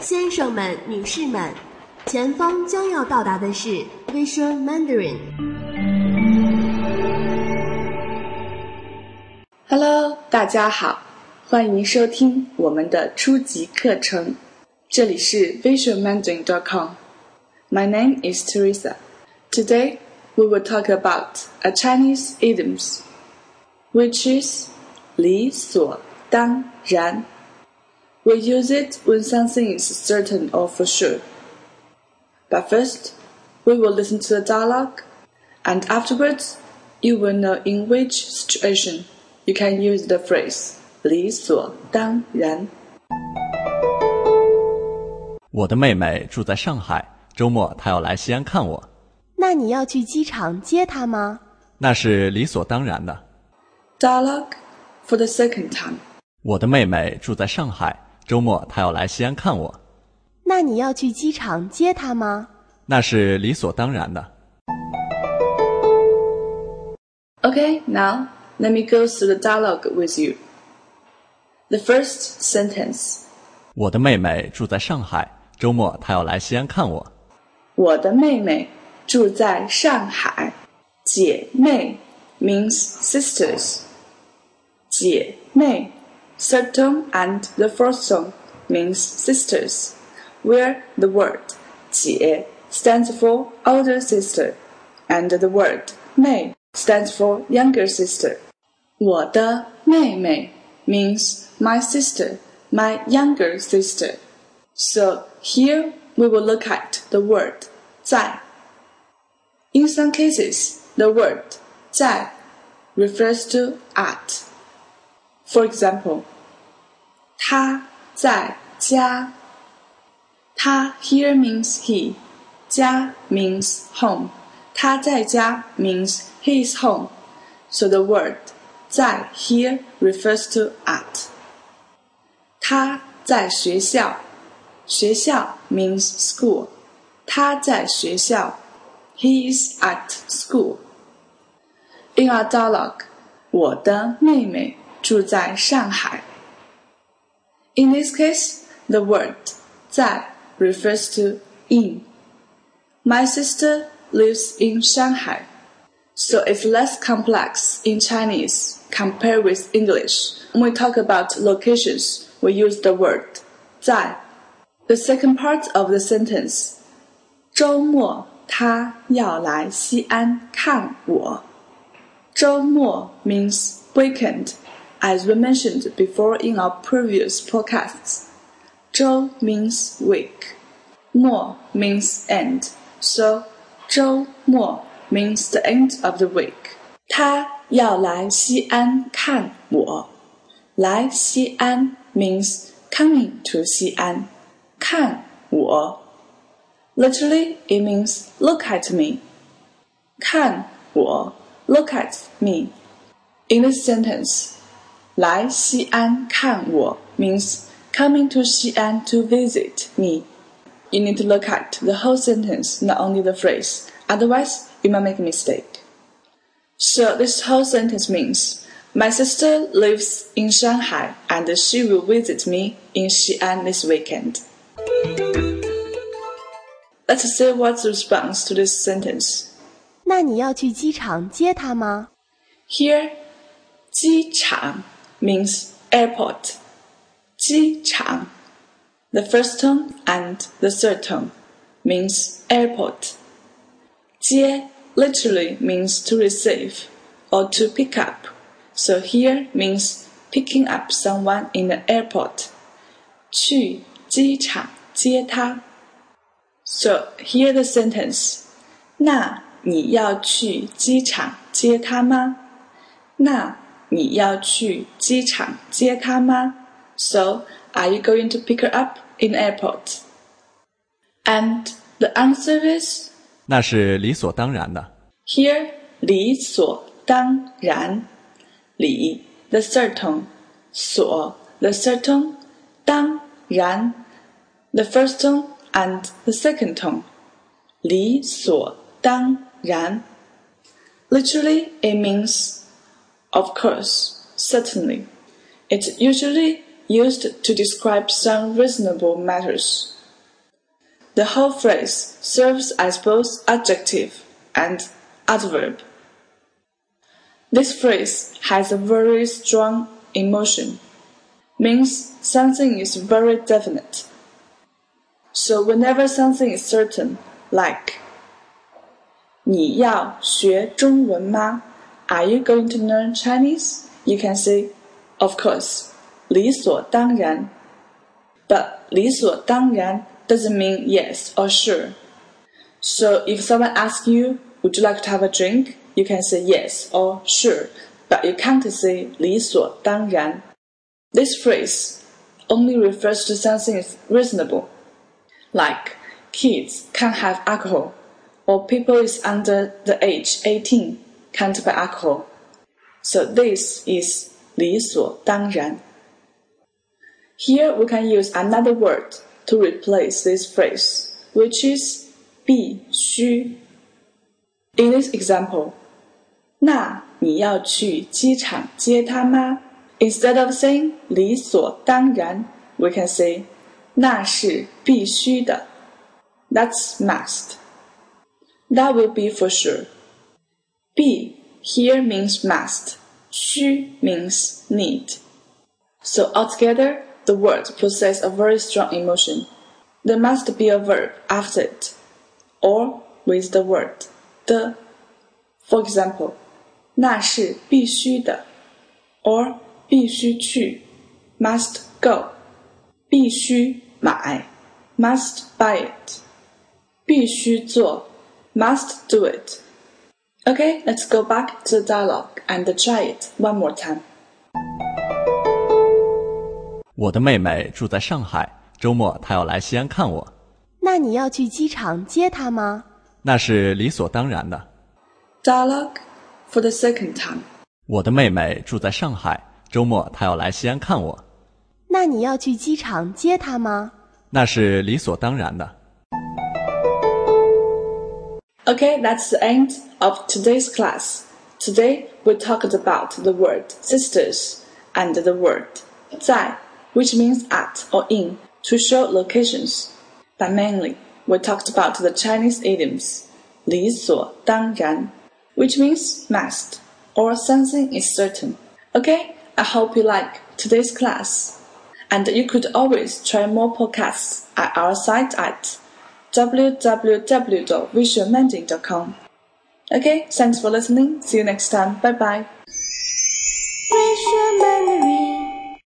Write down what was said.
先生们、女士们，前方将要到达的是 Visual Mandarin。Hello，大家好，欢迎收听我们的初级课程。这里是 visualmandarin.com。My name is Teresa. Today we will talk about a Chinese idiom, which is 理所当然。 We use it when something is certain or for sure. But first, we will listen to the dialogue, and afterwards, you will know in which situation you can use the phrase 理所当然。我的妹妹住在上海，周末她要来西安看我。那你要去机场接她吗？那是理所当然的。Dialogue for the second time. 我的妹妹住在上海。 周末他要来西安看我，那你要去机场接他吗？那是理所当然的。Okay, now let me go through the dialogue with you. The first sentence. 我的妹妹住在上海，周末她要来西安看我。我的妹妹住在上海，姐妹 means sisters. 姐妹 Third tone and the fourth tone means sisters, where the word 姐 stands for older sister and the word 妹 stands for younger sister. 我的妹妹 means my sister, my younger sister. So here we will look at the word 在. In some cases, the word 在 refers to at. For example, 他在家。他 here means he，家 means home。他在家 means he is home。So the word 在 here refers to at。他在学校，学校 means school。他在学校，he is at school。In our dialogue，我的妹妹住在上海。 In this case, the word 在 refers to in. My sister lives in Shanghai, so it's less complex in Chinese compared with English. When we talk about locations, we use the word 在. The second part of the sentence, 周末他要来西安看我。周末 means weekend as we mentioned before in our previous podcasts. 周 means week. 末 means end. So 周末 means the end of the week. 他要来西安看我。来西安 means coming to 西安。看我 literally it means look at me. 看我 look at me. In this sentence, 来西安看我 means coming to Xi'an to visit me. You need to look at the whole sentence, not only the phrase. Otherwise, you might make a mistake. So this whole sentence means my sister lives in Shanghai and she will visit me in Xi'an this weekend. Let's see what's the response to this sentence. 那你要去机场接她吗？Here, 机场 means airport. 机场 the first tone and the third tone means airport. 接 literally means to receive or to pick up. So here means picking up someone in the airport. 去机场接他。So here the sentence. 那你要去机场接他吗？那 你要去机场接她吗？So are you going to pick her up in airport? And the answer is 那是理所当然的。Here 理所当然，理 the third tone，所 the third tone，当然 the first tone and the second tone，理所当然。Literally, it means of course, certainly. It usually used to describe some reasonable matters. The whole phrase serves as both adjective and adverb. This phrase has a very strong emotion, means something is very definite. So whenever something is certain, like 你要学中文吗? Are you going to learn Chinese? You can say, of course, 理所当然. But 理所当然 doesn't mean yes or sure. So if someone asks you, would you like to have a drink? You can say yes or sure, but you can't say 理所当然. This phrase only refers to something reasonable, like kids can't have alcohol or people is under the age 18 can't buy alcohol. So this is 理所当然. Here we can use another word to replace this phrase, which is 必须. In this example, 那你要去机场接他吗? Instead of saying 理所当然, we can say 那是必须的. That's must. That will be for sure. Be here means must. 需 means need. So altogether, the word possesses a very strong emotion. There must be a verb after it, or with the word the. For example, 那是必须的 or 必须去 must go 必须买 must buy it 必须做 must do it Okay, let's go back to the dialogue and try it one more time. 我的妹妹住在上海，周末她要来西安看我。那你要去机场接她吗？那是理所当然的。 Dialogue for the second time. 我的妹妹住在上海，周末她要来西安看我。那你要去机场接她吗？那是理所当然的。 Okay, that's the end of today's class. Today we talked about the word sisters and the word 在, which means at or in to show locations. But mainly, we talked about the Chinese idioms 理所当然, which means must or something is certain. Okay, I hope you like today's class. And you could always try more podcasts at our site at www.visualmandarin.com. Okay, thanks for listening. See you next time. Bye bye.